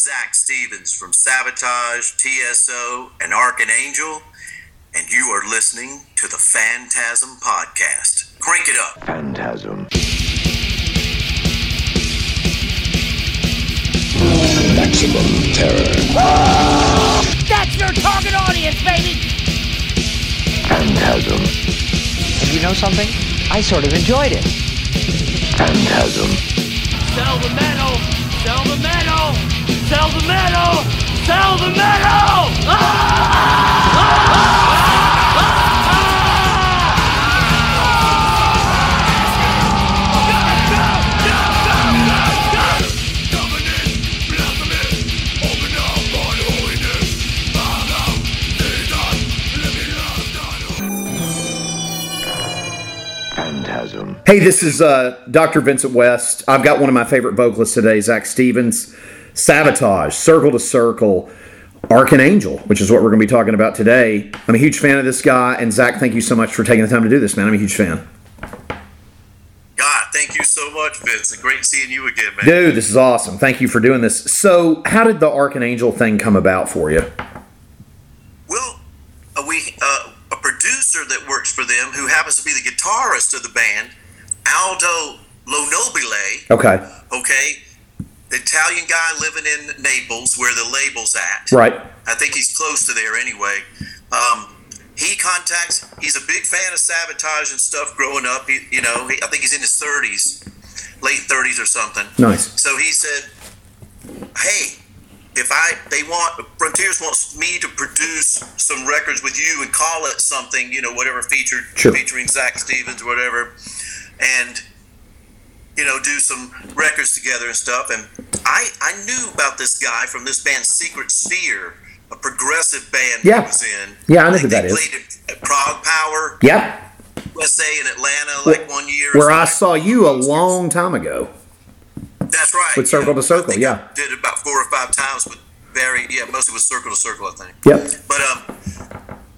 is Zak Stevens from Savatage, TSO, and Archon Angel, and you are listening to the Phantasm Podcast. Crank it up. Phantasm. Maximum terror. That's your target audience, baby! Phantasm. And you know something? I sort of enjoyed it. Phantasm. Sell the metal! Sell the metal! Sell the metal! Sell the metal! Ah! Phantasm. Hey, this is uh, Dr. Vincent West. I've got one of my favorite vocalists today, Zak Stevens. Savatage, Circle II Circle, Archon Angel, which is what we're going to be talking about today. I'm a huge fan of this guy, and Zak, thank you so much for taking the time to do this, man. I'm a huge fan. God, thank you so much, Vince. Great seeing you again, man. Dude, this is awesome. Thank you for doing this. So, how did the Archon Angel thing come about for you? Well, uh, we uh, a producer that works for them who happens to be the guitarist of the band, Aldo Lonobile. Okay. Okay, Italian guy living in Naples, where the label's at. Right. I think he's close to there anyway. Um, he contacts. He's a big fan of Savatage and stuff. Growing up, he, you know, he, I think he's in his thirties, late thirties or something. Nice. So he said, "Hey, if I they want Frontiers wants me to produce some records with you and call it something, you know, whatever featured Sure. featuring Zak Stevens or whatever, and you know, do some records together and stuff." And I I knew about this guy from this band Secret Sphere, a progressive band Yeah. he was in. Yeah, I know think who that they is. Played at, ProgPower Yep. USA in Atlanta like one year. Where I saw you a long time ago. That's right. With Circle II Circle, yeah. I did it about four or five times, but very yeah, mostly with Circle II Circle, I think. Yep. But um,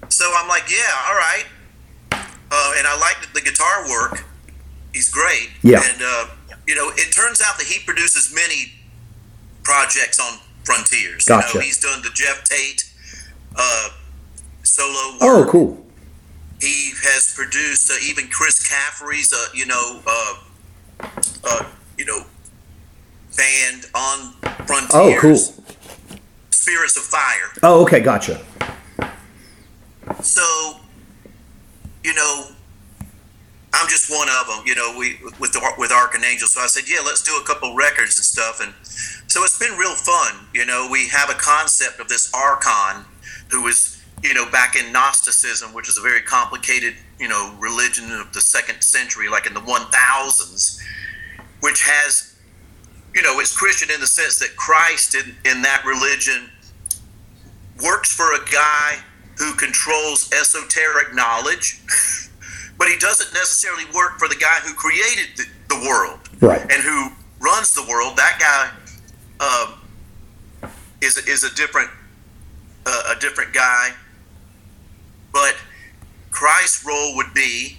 so I'm like, yeah, all right. Uh, and I liked the guitar work. He's great. Yeah. And uh, you know, it turns out that he produces many projects on Frontiers. You Gotcha. know, he's done the Geoff Tate uh, solo. Oh, cool. He has produced uh, even Chris Caffrey's, uh, you know, uh, uh, you know, band on Frontiers. Oh, cool. Spirits of Fire. Oh, okay. Gotcha. So, you know, I'm just one of them. You know, we with the, with Archon Angel. So I said, yeah, let's do a couple records and stuff. And so it's been real fun. You know, we have a concept of this Archon, who is, you know back in Gnosticism, which is a very complicated you know religion of the second century, like in the 1000s, which has you know it's Christian in the sense that Christ in, in that religion works for a guy who controls esoteric knowledge, but he doesn't necessarily work for the guy who created the, the world Right. and who runs the world. That guy um, is is a different uh, a different guy, but Christ's role would be.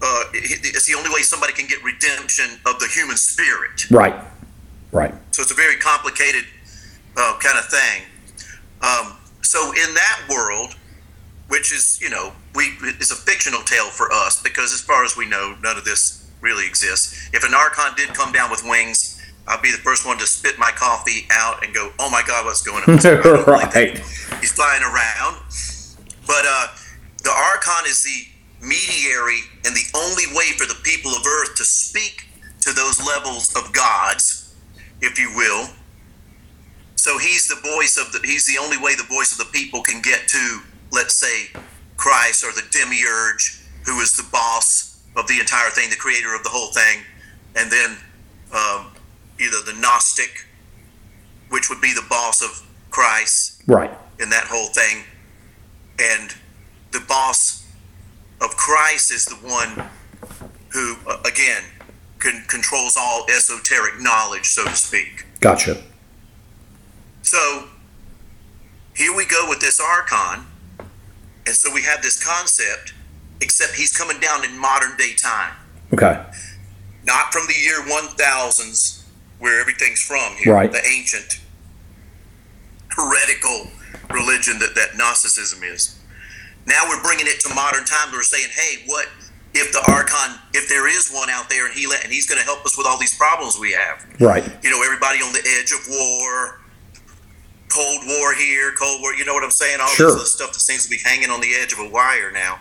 Uh, it's the only way somebody can get redemption of the human spirit. Right. Right. So it's a very complicated uh, kind of thing. Um, so in that world, which is you know we is a fictional tale for us because as far as we know, none of this really exists. If an archon did come down with wings, I'll be the first one to spit my coffee out and go, "Oh my God, what's going on?" I don't believe that Right. He's flying around, but uh, the archon is the mediary and the only way for the people of Earth to speak to those levels of gods, if you will. So he's the voice of the he's the only way the voice of the people can get to, let's say, Christ or the demiurge, who is the boss of the entire thing, the creator of the whole thing, and then um, either the Gnostic, which would be the boss of Christ Right. in that whole thing, and the boss of Christ is the one who, uh, again, can, controls all esoteric knowledge, so to speak. Gotcha. So here we go with this archon. And so we have this concept, except he's coming down in modern day time, Okay. not from the year 1000s where everything's from here, Right. the ancient heretical religion that, that Gnosticism is. Now we're bringing it to modern times. We're saying, hey, what if the Archon, if there is one out there and he let, and he's going to help us with all these problems we have? Right. You know, everybody on the edge of war, Cold War here, Cold War. You know what I'm saying? All Sure. this stuff that seems to be hanging on the edge of a wire now.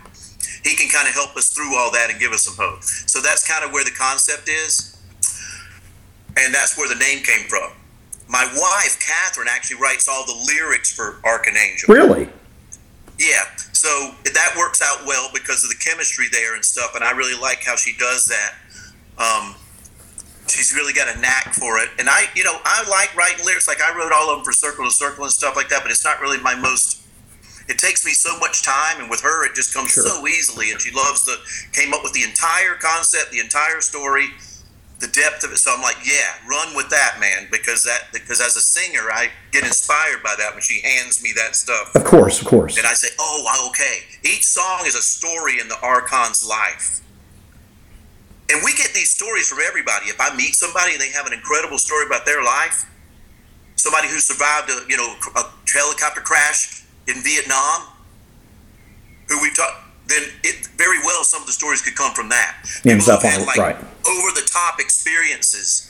He can kind of help us through all that and give us some hope. So that's kind of where the concept is, and that's where the name came from. My wife, Catherine, actually writes all the lyrics for Archon Angel. Really? Yeah, so that works out well because of the chemistry there and stuff, and I really like how she does that. Um, she's really got a knack for it, and I, you know, I like writing lyrics. Like I wrote all of them for Circle II Circle and stuff like that, but it's not really my most. It takes me so much time, and with her, it just comes Sure. so easily. And she loves the came up with the entire concept, the entire story, the depth of it. So I'm like, yeah, run with that, man, because that because as a singer, I get inspired by that when she hands me that stuff. Of course, of course. And I say, oh, okay. Each song is a story in the Archon's life. And we get these stories from everybody. If I meet somebody and they have an incredible story about their life, somebody who survived a you know a helicopter crash in Vietnam, who we talk, then it very well some of the stories could come from that. Ends up on- like right. over the top experiences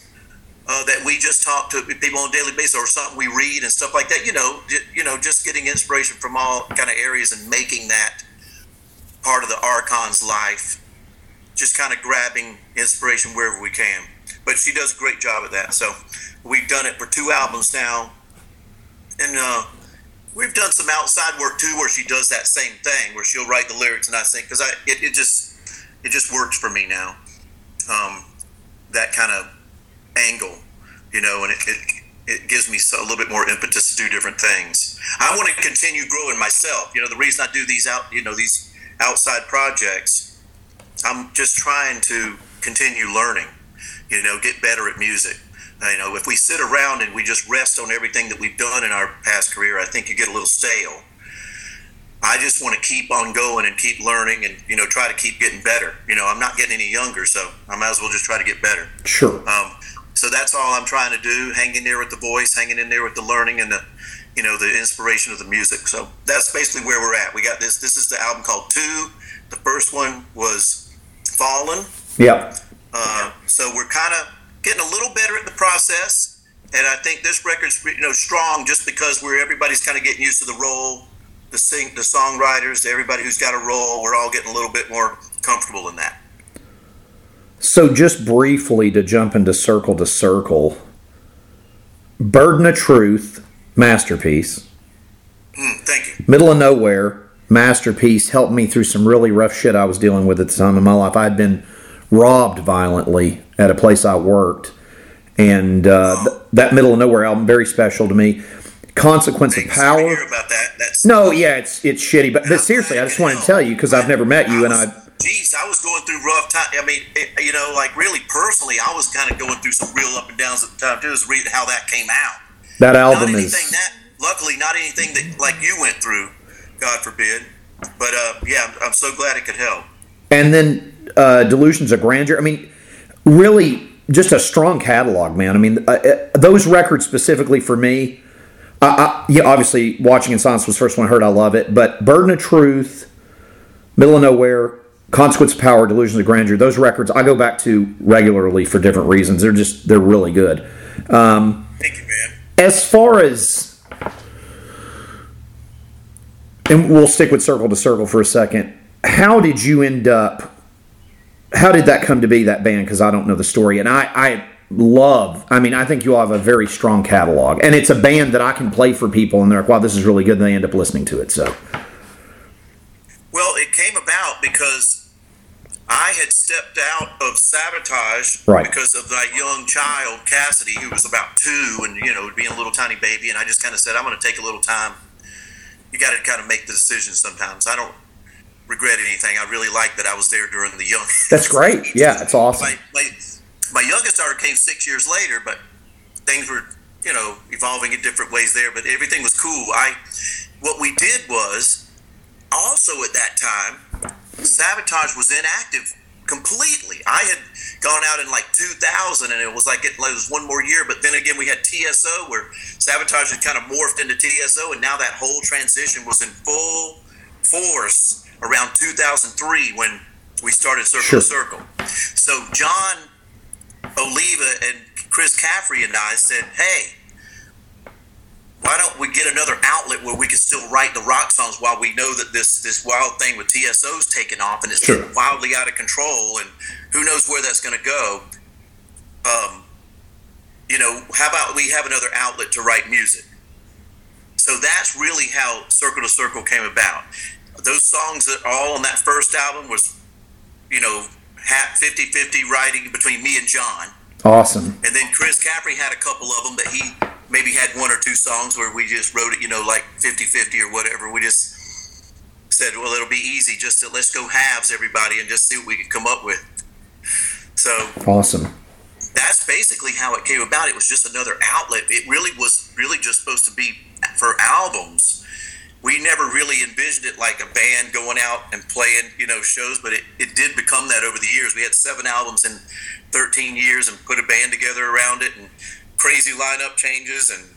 uh, that we just talk to people on a daily basis or something we read and stuff like that. You know, j- you know, just getting inspiration from all kind of areas and making that part of the Archon's life. Just kind of grabbing inspiration wherever we can. But she does a great job at that. So we've done it for two albums now, and uh, we've done some outside work too, where she does that same thing, where she'll write the lyrics and I sing because I it, it just it just works for me now. Um, that kind of angle, you know, and it, it, it gives me a little bit more impetus to do different things. I want to continue growing myself. You know, the reason I do these out, you know, these outside projects, I'm just trying to continue learning, you know, get better at music. Uh, You know, if we sit around and we just rest on everything that we've done in our past career, I think you get a little stale. I just want to keep on going and keep learning and, you know, try to keep getting better. You know, I'm not getting any younger, so I might as well just try to get better. Sure. Um, so that's all I'm trying to do. Hang in there with the voice, hanging in there with the learning and the, you know, the inspiration of the music. So that's basically where we're at. We got this. This is the album called Two. The first one was Fallen. Yep. Uh, so we're kind of getting a little better at the process, and I think this record's you know strong just because we're everybody's kind of getting used to the role, the sing, the songwriters, everybody who's got a role. We're all getting a little bit more comfortable in that. So just briefly to jump into Circle II Circle, Burden of Truth, masterpiece. Mm, thank you. Middle of Nowhere, masterpiece, helped me through some really rough shit I was dealing with at the time in my life. I had been robbed violently at a place I worked. And uh, th- that Middle of Nowhere album, very special to me. Consequence of Thanks. To Power. hear about that. That's No, yeah, it's it's shitty. But, but seriously, I just wanted to tell you because I've never met you, and I. Geez, I was going through rough time. I mean, it, you know, like really personally, I was kind of going through some real up and downs at the time too. Just reading how that came out. That Not album anything is. that, luckily, not anything that like you went through. God forbid. But uh, yeah, I'm, I'm so glad it could help. and then uh, delusions of grandeur i mean really just a strong catalog man i mean uh, uh, those records specifically for me I, I, yeah obviously watching in silence was the first one i heard i love it but burden of truth middle of nowhere consequence of power delusions of grandeur those records i go back to regularly for different reasons they're just they're really good um, Thank you, man. as far as and we'll stick with Circle II Circle for a second how did you end up how did that come to be that band because i don't know the story and i i love i mean i think you all have a very strong catalog and it's a band that i can play for people and they're like wow this is really good and they end up listening to it so Well, it came about because I had stepped out of Savatage Right. because of that young child Cassidy, who was about two, and you know, being a little tiny baby. And I just kind of said, I'm going to take a little time. You got to kind of make the decision sometimes. I don't regret anything. I really like that I was there during the young. That's great. Yeah, it's awesome. My, my, my youngest daughter came six years later, but things were, you know, evolving in different ways there. But everything was cool. I, what we did was, also at that time, Savatage was inactive completely. I had gone out in like 2000, and it was like it, was one more year. But then again, we had TSO, where Savatage had kind of morphed into TSO, and now that whole transition was in full force around 2003 when we started Circle Sure. to Circle. So Jon Oliva and Chris Caffrey and I said, "Hey." Why don't we get another outlet where we can still write the rock songs while we know that this this wild thing with TSO's taken off and it's Sure. wildly out of control and who knows where that's going to go. Um, you know, how about we have another outlet to write music? So that's really how Circle II Circle came about. Those songs that are all on that first album was, you know, 50-50 writing between me and John. Awesome. And then Chris Caffrey had a couple of them that he maybe had one or two songs where we just wrote it, you know, like 50 50 or whatever. We just said, well, it'll be easy just to let's go halves everybody and just see what we can come up with. So Awesome. that's basically how it came about. It was just another outlet. It really was really just supposed to be for albums. We never really envisioned it like a band going out and playing, you know, shows, but it, it did become that over the years. We had seven albums in 13 years and put a band together around it and crazy lineup changes and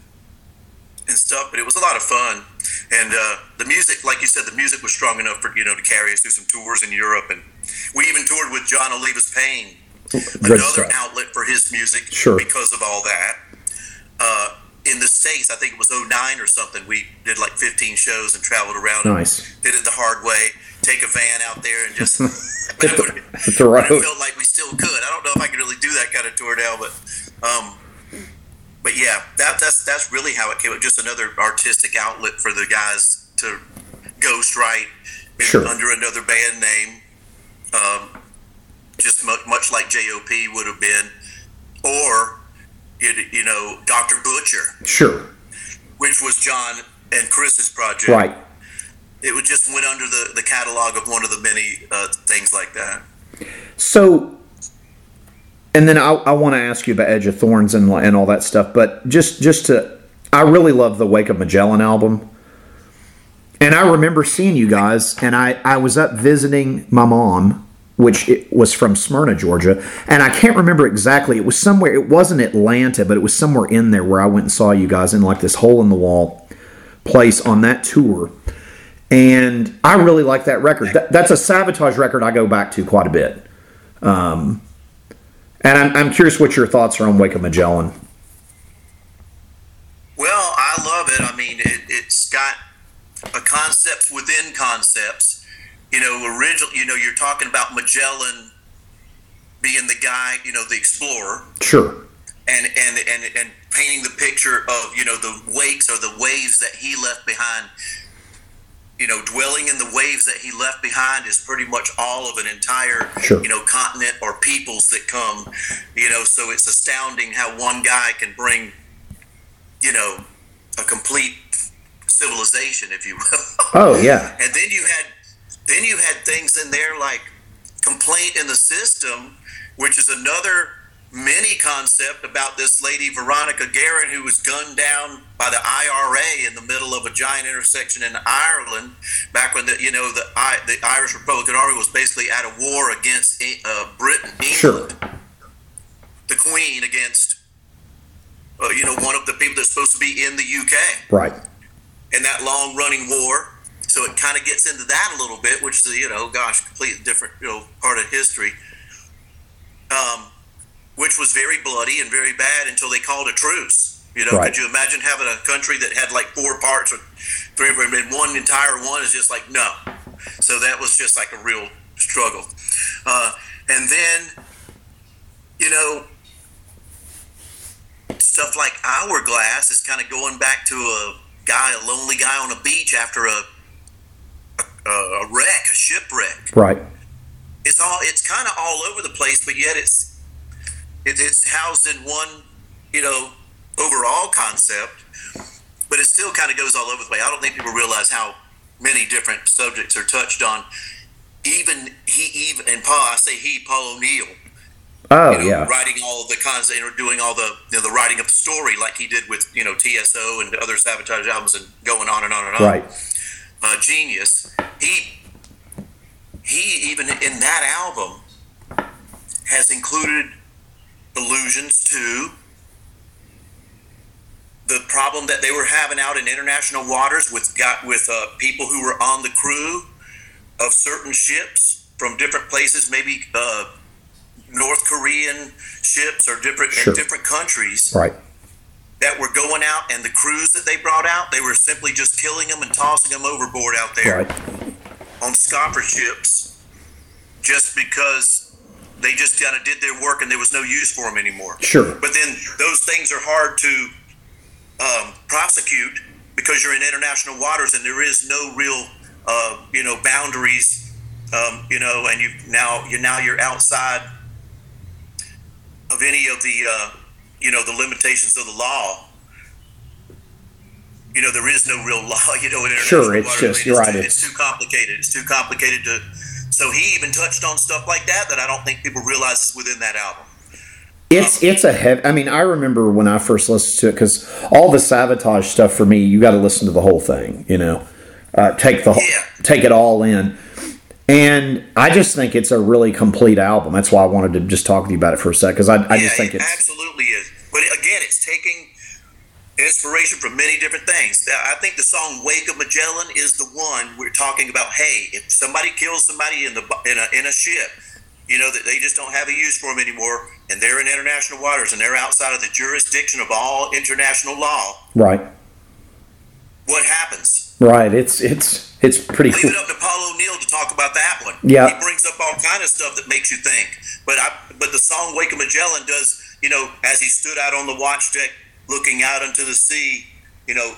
and stuff, but it was a lot of fun. And uh, the music, like you said, the music was strong enough for you know to carry us through some tours in Europe, and we even toured with Jon Oliva's Pain, another outlet for his music Sure. because of all that. Uh, in the States, I think it was 09 or something, we did like 15 shows and traveled around. Nice. Did it the hard way, take a van out there and just Hit the, hit the it felt like we still could. I don't know if I could really do that kind of tour now, but um, but yeah, that, that's that's really how it came. up. Just another artistic outlet for the guys to ghostwrite Sure. under another band name, um, just much, much like JOP would have been, or it, you know Dr. Butcher, Sure. which was John and Chris's project. Right. It would just went under the, the catalog of one of the many uh, things like that. So, and then I, I want to ask you about Edge of Thorns and and all that stuff, but just just to, I really love the Wake of Magellan album, and I remember seeing you guys, and I I was up visiting my mom, which was from Smyrna, Georgia, and I can't remember exactly. It was somewhere. It wasn't Atlanta, but it was somewhere in there where I went and saw you guys in like this hole in the wall place on that tour. And I really like that record. That, that's a Savatage record I go back to quite a bit. Um, and I'm, I'm curious what your thoughts are on Wake of Magellan. Well, I love it. I mean, it, it's got a concept within concepts. You know, original. You know, you're talking about Magellan being the guy. You know, the explorer, Sure. and and and and painting the picture of you know the wakes or the waves that he left behind. You know, dwelling in the waves that he left behind is pretty much all of an entire, Sure. you know, continent or peoples that come. You know, so it's astounding how one guy can bring, you know, a complete civilization, if you will. Oh yeah. And then you had then you had things in there like complaint in the system, which is another mini concept about this lady Veronica Guerin who was gunned down by the IRA in the middle of a giant intersection in Ireland back when the you know the I, the Irish Republican Army was basically at a war against uh, Britain, England, Sure. the Queen against uh, you know one of the people that's supposed to be in the UK Right. and that long running war. So it kind of gets into that a little bit, which is you know, gosh, completely different you know part of history. Um, which was very bloody and very bad until they called a truce. You know, Right. could you imagine having a country that had like four parts or three of them, and one entire one is just like no. So that was just like a real struggle. Uh, and then, you know, stuff like Hourglass is kind of going back to a guy, a lonely guy on a beach after a a, a wreck, a shipwreck. Right. It's all it's kind of all over the place, but yet it's it, it's housed in one, you know, overall concept. But it still kind of goes all over the place. I don't think people realize how many different subjects are touched on. Even he, even and Paul, I say he, Paul O'Neill Oh you know, yeah. writing all the concept or doing all the you know, the writing of the story like he did with you know TSO and other Savatage albums and going on and on and on. Right. Uh, genius. He he even in that album has included allusions to the problem that they were having out in international waters with got with uh, people who were on the crew of certain ships from different places, maybe uh, North Korean ships or different Sure. different countries Right. that were going out, and the crews that they brought out, they were simply just killing them and tossing them overboard out there Right. on scoffer ships, just because they just kind of did their work and there was no use for them anymore. Sure. But then those things are hard to um, prosecute because you're in international waters and there is no real, uh, you know, boundaries. Um, you know, and you now you now you're outside of any of the, uh, you know, the limitations of the law. You know, there is no real law. You know, in international Sure, it's waters. just- I mean, you're it's right, Too, it's- it's too complicated. It's too complicated to. So he even touched on stuff like that that I don't think people realize is within that album. It's it's a heavy. I mean, I remember when I first listened to it because all the Savatage stuff for me, you got to listen to the whole thing. You know, uh, take the whole, Yeah. take it all in. And I just think it's a really complete album. That's why I wanted to just talk to you about it for a sec because I, I just think it it's absolutely is. But again, it's taking inspiration from many different things. I think the song "Wake of Magellan" is the one we're talking about. Hey, if somebody kills somebody in the in a in a ship, you know that they just don't have a use for them anymore, and they're in international waters and they're outside of the jurisdiction of all international law. right, What happens? right. It's it's it's pretty Leave cool. it up to Paul O'Neill to talk about that one. Yeah. he brings up all kind of stuff that makes you think. But I, but the song "Wake of Magellan" does. You know, as he stood out on the watch deck, looking out into the sea, you know,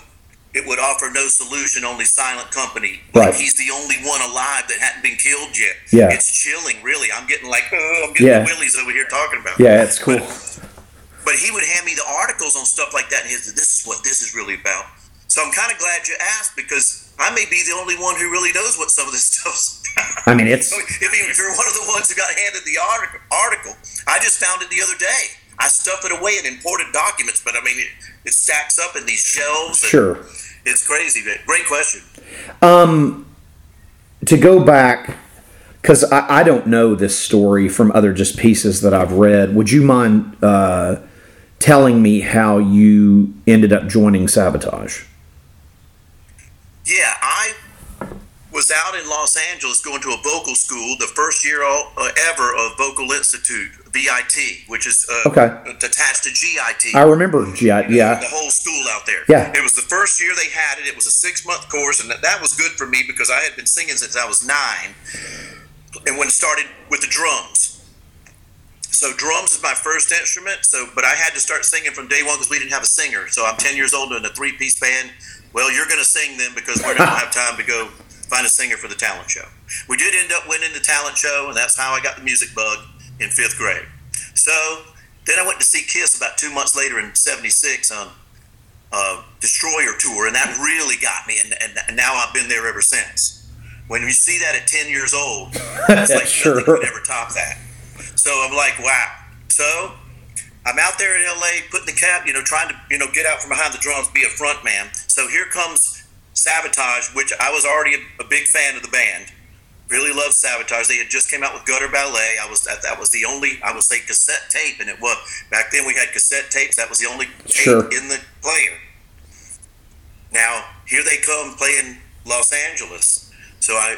it would offer no solution, only silent company. Right. He's the only one alive that hadn't been killed yet. Yeah. it's chilling, really. I'm getting like, oh, I'm getting Yeah. the willies over here talking about. Yeah, it's cool. But he would hand me the articles on stuff like that, and he said, "This is what this is really about." So I'm kind of glad you asked because I may be the only one who really knows what some of this stuff's about. I mean, it's if, you- if you're one of the ones who got handed the article, article, I just found it the other day. I stuff it away in important documents, but I mean, it, it stacks up in these shelves. sure. It's crazy. But great question. to go back because I, I don't know this story from other just pieces that I've read. Would you mind uh, telling me how you ended up joining Savatage? Yeah, I was out in Los Angeles going to a vocal school, the first year all, uh, ever of Vocal Institute, VIT, which is uh, Okay. attached to GIT. I remember, GIT, yeah, the whole school out there. Yeah. It was the first year they had it. It was a six month course, and that, was good for me because I had been singing since I was nine. And when it started with the drums. So drums is my first instrument. So, but I had to start singing from day one because we didn't have a singer. So I'm 10 years old in a three piece band. Well, you're going to sing then because we don't have time to go find a singer for the talent show. We did end up winning the talent show, and that's how I got the music bug in fifth grade. So then I went to see Kiss about two months later in '76 on uh, Destroyer tour, and that really got me. And, and, and now I've been there ever since. When you see that at 10 years old, it's like Sure. nothing could ever top that. So I'm like, wow. So I'm out there in LA putting the cap, you know, trying to, you know, get out from behind the drums, be a front man. So here comes Savatage, which I was already a, a big fan of the band. Really loved Savatage. They had just came out with Gutter Ballet. I was that that was the only I would say cassette tape, and it was back then we had cassette tapes. That was the only tape Sure. in the player. Now here they come playing Los Angeles. So I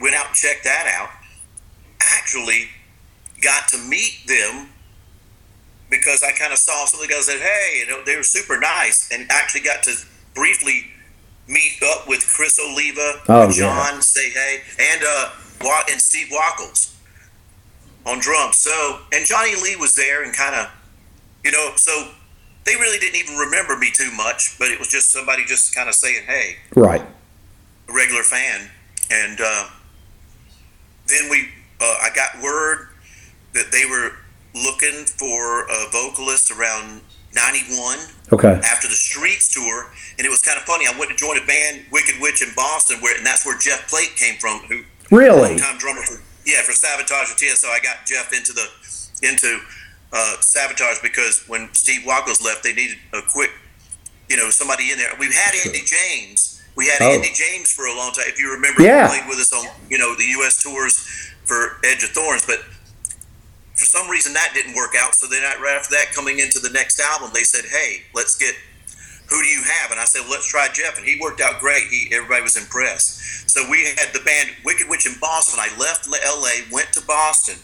went out and checked that out. Actually, got to meet them because I kind of saw some of the guys that hey, you know, they were super nice, and actually got to briefly meet up with Chris Oliva, Oh, and yeah. John, say hey, and uh, and Steve Wacholz on drums. So, and Johnny Lee was there, and kind of, you know, so they really didn't even remember me too much, but it was just somebody just kind of saying hey right, a regular fan, and uh, then we uh, I got word that they were looking for a vocalist around '91 okay, after the Streets tour, and it was kind of funny. I went to join a band, Wicked Witch, in Boston, where and that's where Jeff Plate came from, who really, time drummer for yeah for Savatage and Tia. So I got Jeff into the into uh, Savatage because when Steve Wacholz left, they needed a quick, you know, somebody in there. We've had Andy James. We had Oh. Andy James for a long time. If you remember, Yeah. he played with us on you know the U.S. tours for Edge of Thorns. But for some reason that didn't work out. So then right after that, coming into the next album, they said, "Hey, let's get who do you have?" And I said, "Let's try Jeff," and he worked out great. He everybody was impressed. So we had the band Wicked Witch in Boston. I left L.A., went to Boston,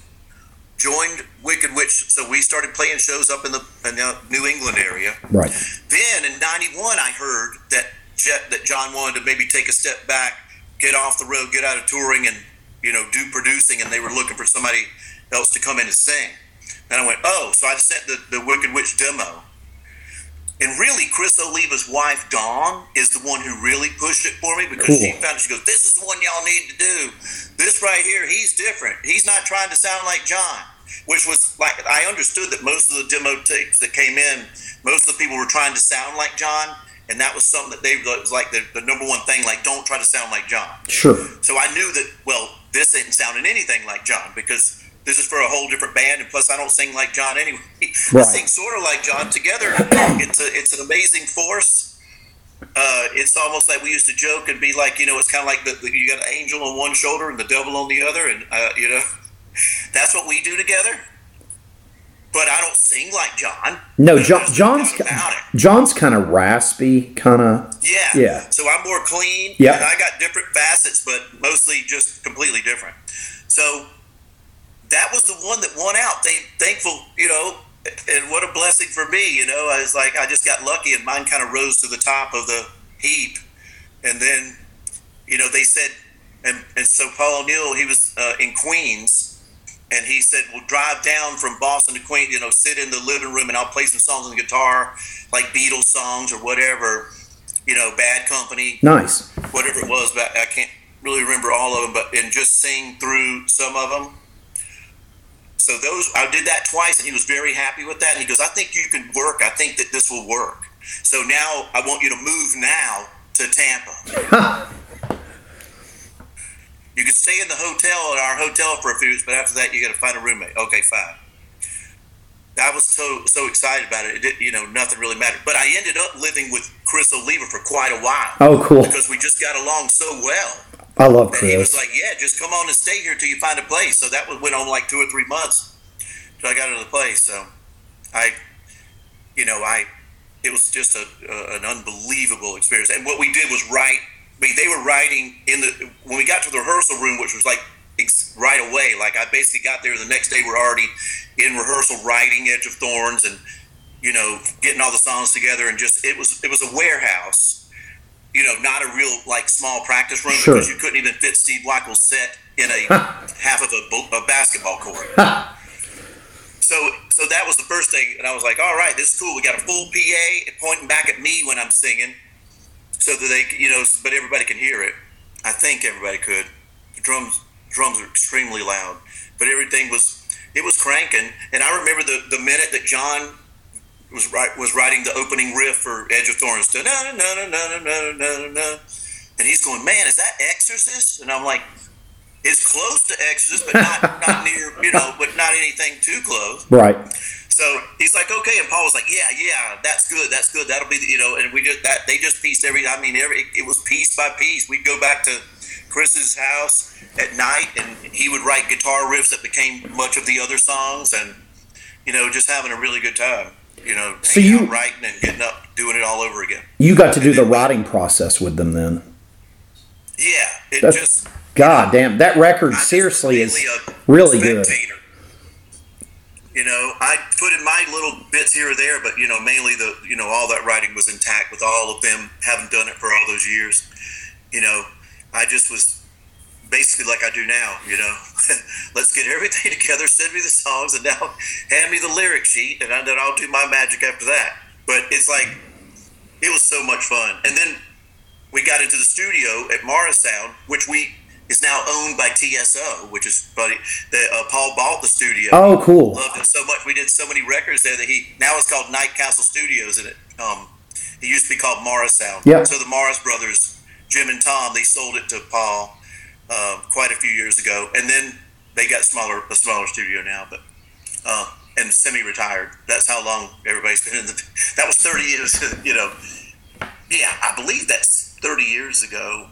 joined Wicked Witch. So we started playing shows up in the, in the New England area. Right. Then in '91, I heard that Jeff, that John wanted to maybe take a step back, get off the road, get out of touring, and you know do producing, and they were looking for somebody else to come in and sing. And I went, oh, so I sent the, the Wicked Witch demo. And really, Chris Oliva's wife, Dawn, is the one who really pushed it for me because she found it. She goes, This is the one y'all need to do. This right here, he's different. He's not trying to sound like John, which was like, I understood that most of the demo tapes that came in, most of the people were trying to sound like John. And that was something that they was like the, the number one thing, like, don't try to sound like John. Sure. So I knew that, well, this ain't sounding anything like John because this is for a whole different band, and plus I don't sing like John anyway. Right. I sing sort of like John. Together, it's a it's an amazing force. Uh, it's almost like we used to joke and be like, you know, it's kind of like the, the, you got an angel on one shoulder and the devil on the other, and uh, you know, that's what we do together. But I don't sing like John. No, John, John's doubt about it. John's kind of raspy, kind of. Yeah. Yeah. So I'm more clean. Yeah. I got different facets, but mostly just completely different. So that was the one that won out. They thankful, you know, and what a blessing for me. You know, I was like, I just got lucky, and mine kind of rose to the top of the heap. And then, you know, they said, and, and so Paul O'Neill, he was uh, in Queens. And he said, "Well, drive down from Boston to Queens. You know, sit in the living room, and I'll play some songs on the guitar, like Beatles songs or whatever. You know, Bad Company, Nice. whatever it was. But I can't really remember all of them. But and just sing through some of them. So those I did that twice, and he was very happy with that. And he goes, "I think you can work. I think that this will work. So now I want you to move now to Tampa." You can stay in the hotel at our hotel for a few weeks, but after that, you got to find a roommate. Okay, fine. I was so so excited about it. It did, you know, nothing really mattered. But I ended up living with Chris Oliva for quite a while Oh, cool. because we just got along so well. I love Chris. And he was like, "Yeah, just come on and stay here till you find a place." So that was, went on like two or three months till I got into the place. So I, you know, I it was just a, a an unbelievable experience. And what we did was write. I mean, they were writing in the when we got to the rehearsal room, which was like right away. Like I basically got there the next day. We're already in rehearsal writing Edge of Thorns and you know getting all the songs together and just it was it was a warehouse. You know, not a real like small practice room Sure. because you couldn't even fit Steve Wacholz's set in a half of a, a basketball court. So, so that was the first thing, and I was like, "All right, this is cool. We got a full PA pointing back at me when I'm singing, so that they, you know, but everybody can hear it. I think everybody could. The drums, drums are extremely loud, but everything was, it was cranking. And I remember the, the minute that John was right was writing the opening riff for Edge of Thorns and he's going, man, is that Exorcist? And I'm like, it's close to Exorcist, but not not near, you know, but not anything too close, right? So he's like, okay, and Paul was like, yeah, yeah, that's good, that's good, that'll be, the, you know, and we just that they just pieced every, I mean, every it was piece by piece. We'd go back to Chris's house at night, and he would write guitar riffs that became much of the other songs, and you know, just having a really good time. You know, So you- writing and getting up, doing it all over again. You got to do the writing process with them then. Yeah, it That's- just God damn, that record I'm seriously is really good. You know, I put in my little bits here or there, but you know, mainly the you know all that writing was intact with all of them having done it for all those years. You know, I just was basically like I do now. You know, let's get everything together, send me the songs, and now hand me the lyric sheet, and then I'll do my magic after that. But it's like it was so much fun, and then we got into the studio at Morris Sound, which we is now owned by TSO, which is funny. That uh, Paul bought the studio. Oh, cool. Loved it so much. We did so many records there that he now it's called Night Castle Studios, and it um it used to be called Morris Sound. Yep. So the Morris brothers, Jim and Tom, they sold it to Paul uh, quite a few years ago, and then they got smaller a smaller studio now, but. Uh, and semi-retired. That's how long everybody's been in the. That was thirty years, you know. Yeah, I believe that's thirty years ago.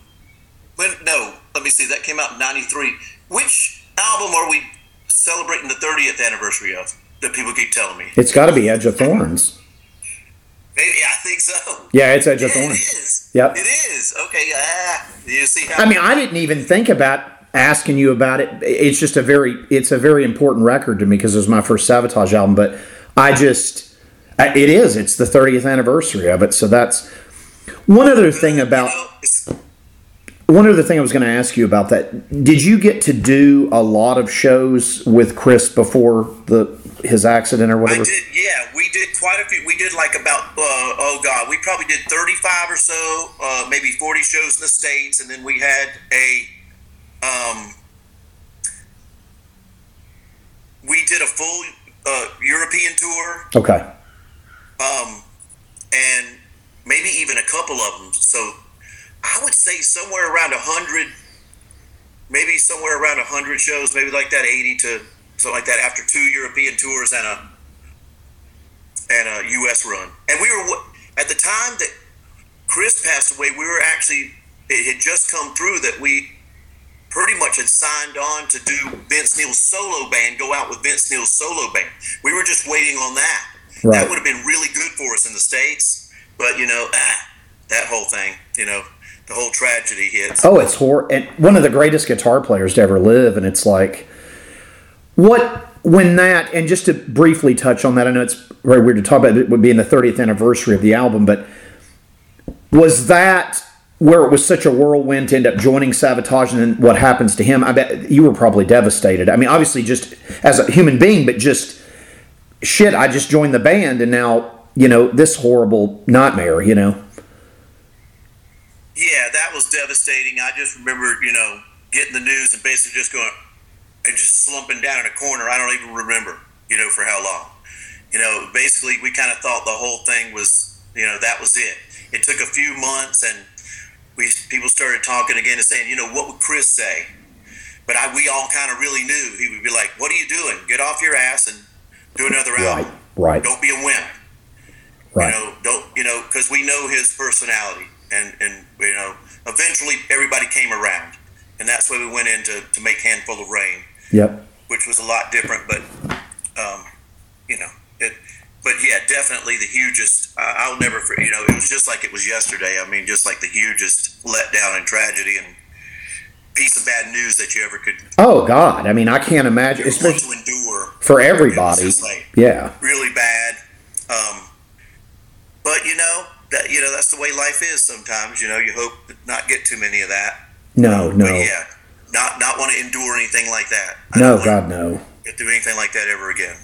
When no, let me see. That came out in '93. Which album are we celebrating the 30th anniversary of that people keep telling me? It's got to be Edge of Thorns. Maybe I think so. Yeah, it's Edge of Yeah, it Thorns. is. Yep. It is. Okay. Ah, you see how? I mean, I didn't even think about asking you about it. It's just a very, it's a very important record to me because it was my first Savatage album. But I just, it is. It's the 30th anniversary of it. So that's one other thing about. You know, One other thing I was going to ask you about that. Did you get to do a lot of shows with Chris before the his accident or I whatever? did. Yeah, we did quite a few. We did like about uh, oh god, we probably did thirty-five or so, uh, maybe forty shows in the states, and then we had a um, we did a full uh, European tour, Okay. um, and maybe even a couple of them. So I would say somewhere around a hundred, maybe somewhere around a hundred shows, maybe like that, eighty to something like that. After two European tours and a and a U.S. run, and we were at the time that Chris passed away. We were actually it had just come through that we pretty much had signed on to do Vince Neil's solo band, go out with Vince Neil's solo band. We were just waiting on that. Right. That would have been really good for us in the states, but you know, ah, that whole thing, you know, the whole tragedy hits. Oh, it's hor and one of the greatest guitar players to ever live, and it's like what when that and just to briefly touch on that, I know it's very weird to talk about it would be in the 30th anniversary of the album, but was that where it was such a whirlwind to end up joining Savatage and then what happens to him? I bet you were probably devastated. I mean, obviously just as a human being, but just shit, I just joined the band and now, you know, this horrible nightmare, you know. Yeah, that was devastating. I just remember, you know, getting the news and basically just going and just slumping down in a corner. I don't even remember, you know, for how long. You know, basically, we kind of thought the whole thing was, you know, that was it. It took a few months, and we people started talking again and saying, you know, what would Chris say? But I, we all kind of really knew he would be like, "What are you doing? Get off your ass and do another Right, album. right, Don't be a wimp." right. You know, don't you know? Because we know his personality, and and you know, eventually everybody came around, and that's why we went in to, to make handful of rain, Yep. which was a lot different, but um, you know, it. But yeah, definitely the hugest. Uh, I'll never, you know, it was just like it was yesterday. I mean, just like the hugest letdown and tragedy and piece of bad news that you ever could Oh God! I mean, I can't imagine, especially to endure. for everybody. like, Yeah, really bad. Um, but you know that you know that's the way life is. Sometimes you know you hope not get too many of that. no, no, But yeah, not not want to endure anything like that. I no, God, no. Through anything like that ever again.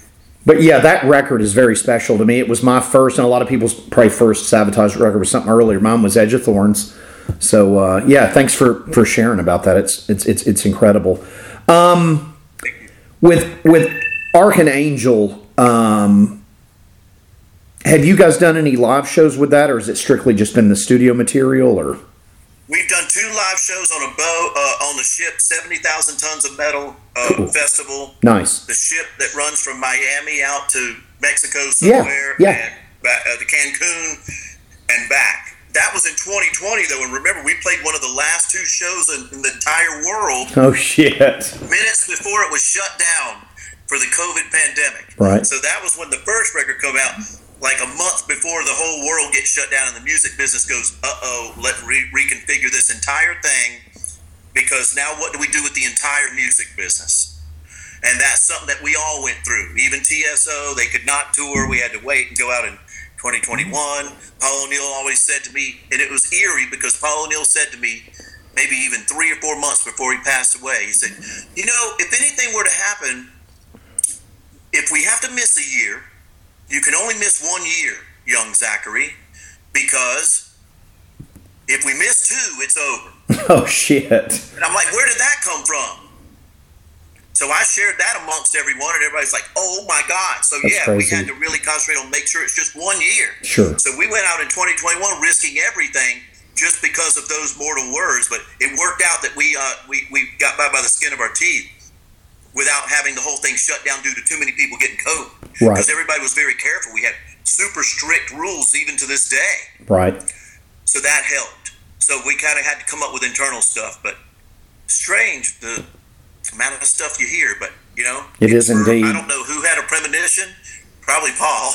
But yeah, that record is very special to me. It was my first, and a lot of people's probably first Savatage record was something earlier. Mine was Edge of Thorns. So uh, yeah, thanks for for sharing about that. It's it's it's it's incredible. Um, with with Archon Angel, um, have you guys done any live shows with that, or is it strictly just been the studio material? Or We've done two live shows on a boat uh, on the ship, seventy thousand tons of metal uh, festival. nice, The ship that runs from Miami out to Mexico somewhere, yeah. and back, uh, to Cancun and back. That was in 2020 though, and remember we played one of the last two shows in, in the entire world oh shit, minutes before it was shut down for the COVID pandemic. Right. So that was when the first record come out, like a month before the whole world gets shut down and the music business goes, uh oh, let re- reconfigure this entire thing because now what do we do with the entire music business? And that's something that we all went through. Even TSO, they could not tour. We had to wait and go out in 2021. Paul O'Neill always said to me, and it was eerie because Paul O'Neill said to me, maybe even three or four months before he passed away, he said, You know, if anything were to happen, if we have to miss a year, you can only miss one year, young Zachary, because if we miss two, it's over. oh shit, And I'm like, where did that come from? So I shared that amongst everyone, and everybody's like, "Oh my god!" So That's yeah, we had to really concentrate on make sure it's just one year. sure, So we went out in 2021 risking everything just because of those mortal words. But it worked out that we uh, we we got by by the skin of our teeth without having the whole thing shut down due to too many people getting COVID. Right. Because everybody was very careful. We had super strict rules even to this day. right, So that helped. So we kind of had to come up with internal stuff, but strange the amount of stuff you hear. But You know, It is For- indeed. I don't know who had a premonition. Probably Paul,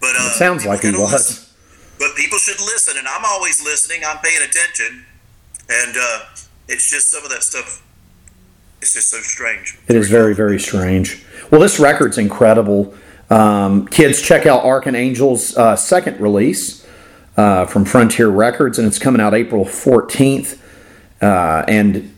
but uh, It sounds like he was. listen. But people should listen, and I'm always listening. I'm paying attention, and uh, it's just some of that stuff. It's just so strange. It is very, very strange. Well, this record's incredible. Um, kids, check out Archon Angel's uh, second release uh, from Frontier Records, and it's coming out April 14th. Uh, and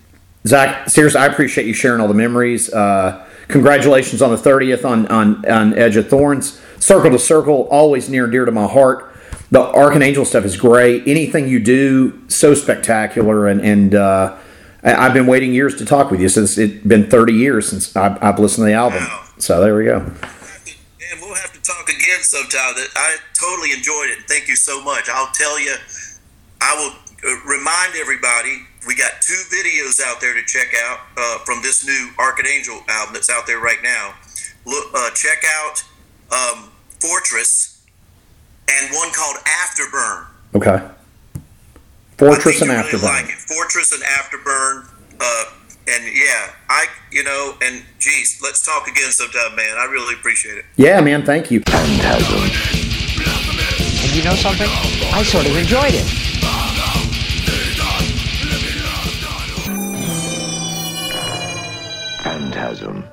Zak, seriously, I appreciate you sharing all the memories. Uh, congratulations on the 30th on, on, on Edge of Thorns. Circle II Circle, always near and dear to my heart. The Archon Angel stuff is great. Anything you do, so spectacular. And, and uh, I've been waiting years to talk with you since it's been 30 years since I've, I've listened to the album. Wow. So there we go. And we'll have to talk again sometime. That I totally enjoyed it. Thank you so much. I'll tell you. I will uh, remind everybody we got two videos out there to check out uh, from this new Archon Angel album that's out there right now. Look, uh, check out um, Fortress and one called Afterburn. Okay. I Fortress and you really Afterburn. like. Fortress and Afterburn. Uh, and yeah, I you know, and geez, let's talk again sometime, man. I really appreciate it. Yeah, man, thank you. And you know something? I sort of enjoyed it. Phantasm.